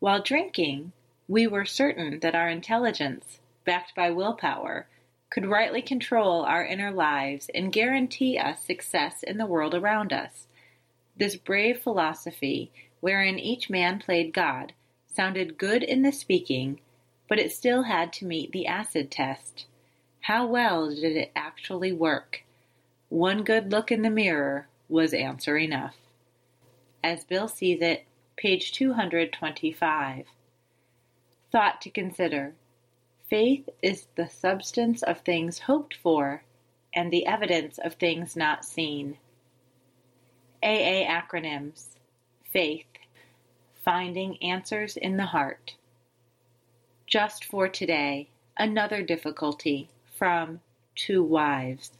While drinking, we were certain that our intelligence, backed by willpower, could rightly control our inner lives and guarantee us success in the world around us. This brave philosophy, wherein each man played God, sounded good in the speaking, but it still had to meet the acid test. How well did it actually work? One good look in the mirror was answer enough. As Bill sees it, page 225. Thought to consider Faith is the substance of things hoped for and the evidence of things not seen. AA acronyms Faith, Finding Answers in the Heart. Just for today, another difficulty from To Wives.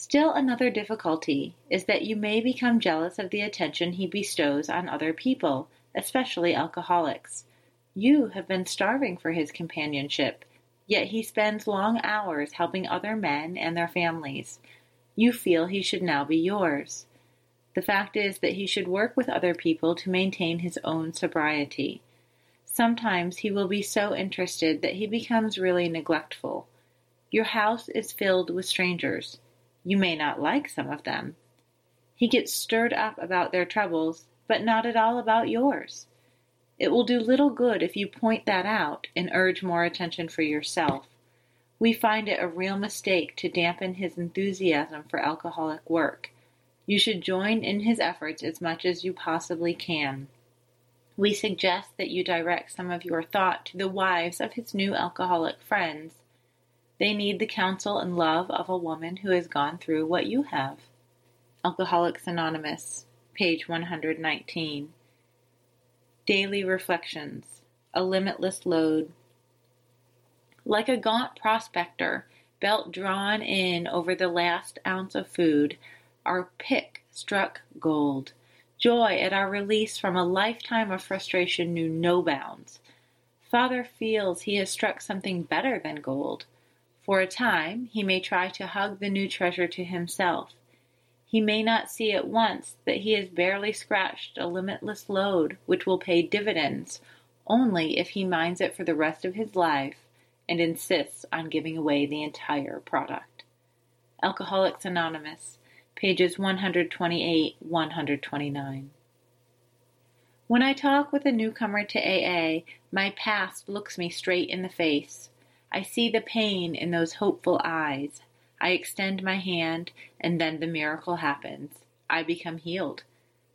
Still another difficulty is that you may become jealous of the attention he bestows on other people, especially alcoholics. You have been starving for his companionship, yet he spends long hours helping other men and their families. You feel he should now be yours. The fact is that he should work with other people to maintain his own sobriety. Sometimes he will be so interested that he becomes really neglectful. Your house is filled with strangers. You may not like some of them. He gets stirred up about their troubles, but not at all about yours. It will do little good if you point that out and urge more attention for yourself. We find it a real mistake to dampen his enthusiasm for alcoholic work. You should join in his efforts as much as you possibly can. We suggest that you direct some of your thought to the wives of his new alcoholic friends they need the counsel and love of a woman who has gone through what you have. Alcoholics Anonymous, page 119. Daily Reflections A Limitless Lode. Like a gaunt prospector, belt drawn in over the last ounce of food, our pick struck gold. Joy at our release from a lifetime of frustration knew no bounds. Father feels he has struck something better than gold. For a time, he may try to hug the new treasure to himself. He may not see at once that he has barely scratched a limitless lode which will pay dividends only if he mines it for the rest of his life and insists on giving away the entire product. Alcoholics Anonymous, pages 128 129. When I talk with a newcomer to AA, my past looks me straight in the face. I see the pain in those hopeful eyes. I extend my hand, and then the miracle happens. I become healed.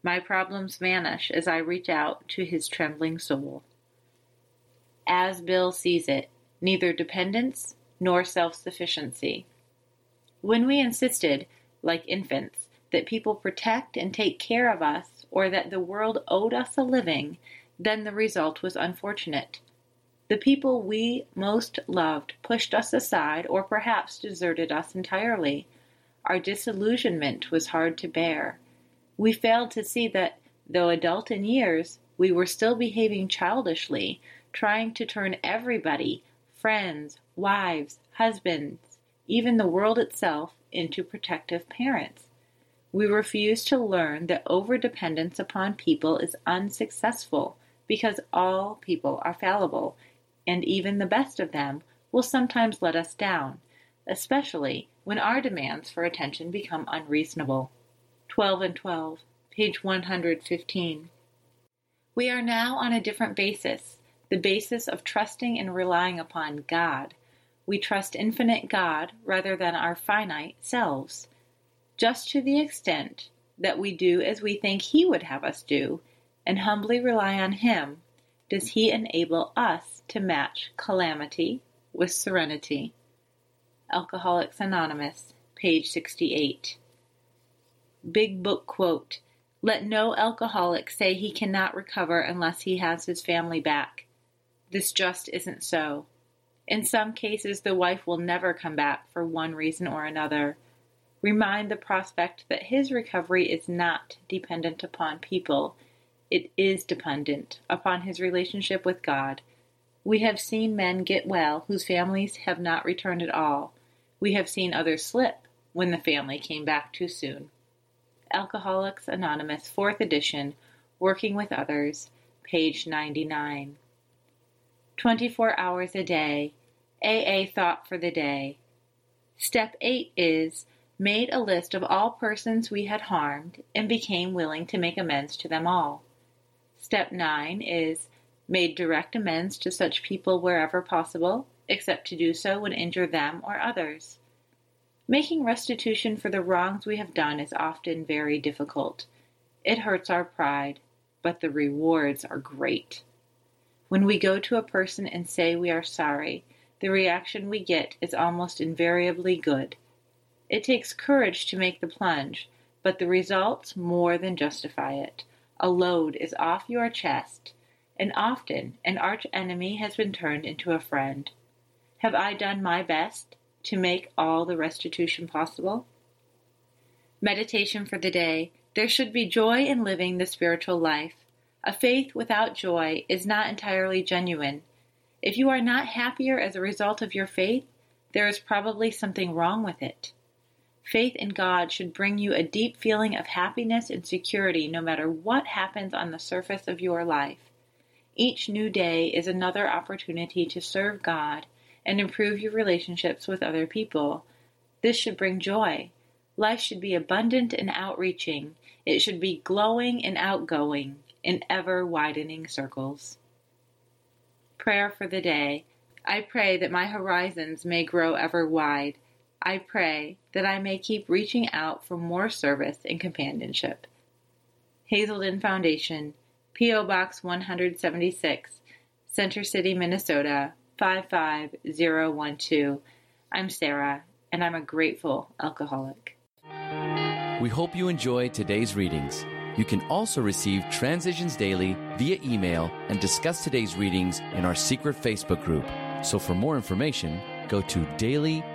My problems vanish as I reach out to his trembling soul. As Bill sees it, neither dependence nor self sufficiency. When we insisted, like infants, that people protect and take care of us, or that the world owed us a living, then the result was unfortunate. The people we most loved pushed us aside or perhaps deserted us entirely. Our disillusionment was hard to bear. We failed to see that, though adult in years, we were still behaving childishly, trying to turn everybody friends, wives, husbands, even the world itself into protective parents. We refused to learn that overdependence upon people is unsuccessful because all people are fallible and even the best of them, will sometimes let us down, especially when our demands for attention become unreasonable. 12 and 12, page 115. We are now on a different basis, the basis of trusting and relying upon God. We trust infinite God rather than our finite selves, just to the extent that we do as we think He would have us do, and humbly rely on Him does He enable us to match calamity with serenity. Alcoholics Anonymous, page 68. Big Book Quote Let no alcoholic say he cannot recover unless he has his family back. This just isn't so. In some cases, the wife will never come back for one reason or another. Remind the prospect that his recovery is not dependent upon people, it is dependent upon his relationship with God. We have seen men get well whose families have not returned at all. We have seen others slip when the family came back too soon. Alcoholics Anonymous, 4th edition, Working with Others, page 99. 24 hours a day, AA thought for the day. Step 8 is made a list of all persons we had harmed and became willing to make amends to them all. Step 9 is made direct amends to such people wherever possible, except to do so would injure them or others. Making restitution for the wrongs we have done is often very difficult. It hurts our pride, but the rewards are great. When we go to a person and say we are sorry, the reaction we get is almost invariably good. It takes courage to make the plunge, but the results more than justify it. A load is off your chest, and often an arch enemy has been turned into a friend. Have I done my best? to make all the restitution possible? Meditation for the day. There should be joy in living the spiritual life. A faith without joy is not entirely genuine. If you are not happier as a result of your faith, there is probably something wrong with it. Faith in God should bring you a deep feeling of happiness and security no matter what happens on the surface of your life. Each new day is another opportunity to serve God and improve your relationships with other people. This should bring joy. Life should be abundant and outreaching. It should be glowing and outgoing in ever widening circles. Prayer for the day. I pray that my horizons may grow ever wide. I pray that I may keep reaching out for more service and companionship. Hazelden Foundation, P.O. Box 176, Center City, Minnesota 55012. I'm Sarah, and I'm a grateful alcoholic. We hope you enjoyed today's readings. You can also receive Transitions Daily via email and discuss today's readings in our secret Facebook group. So for more information, go to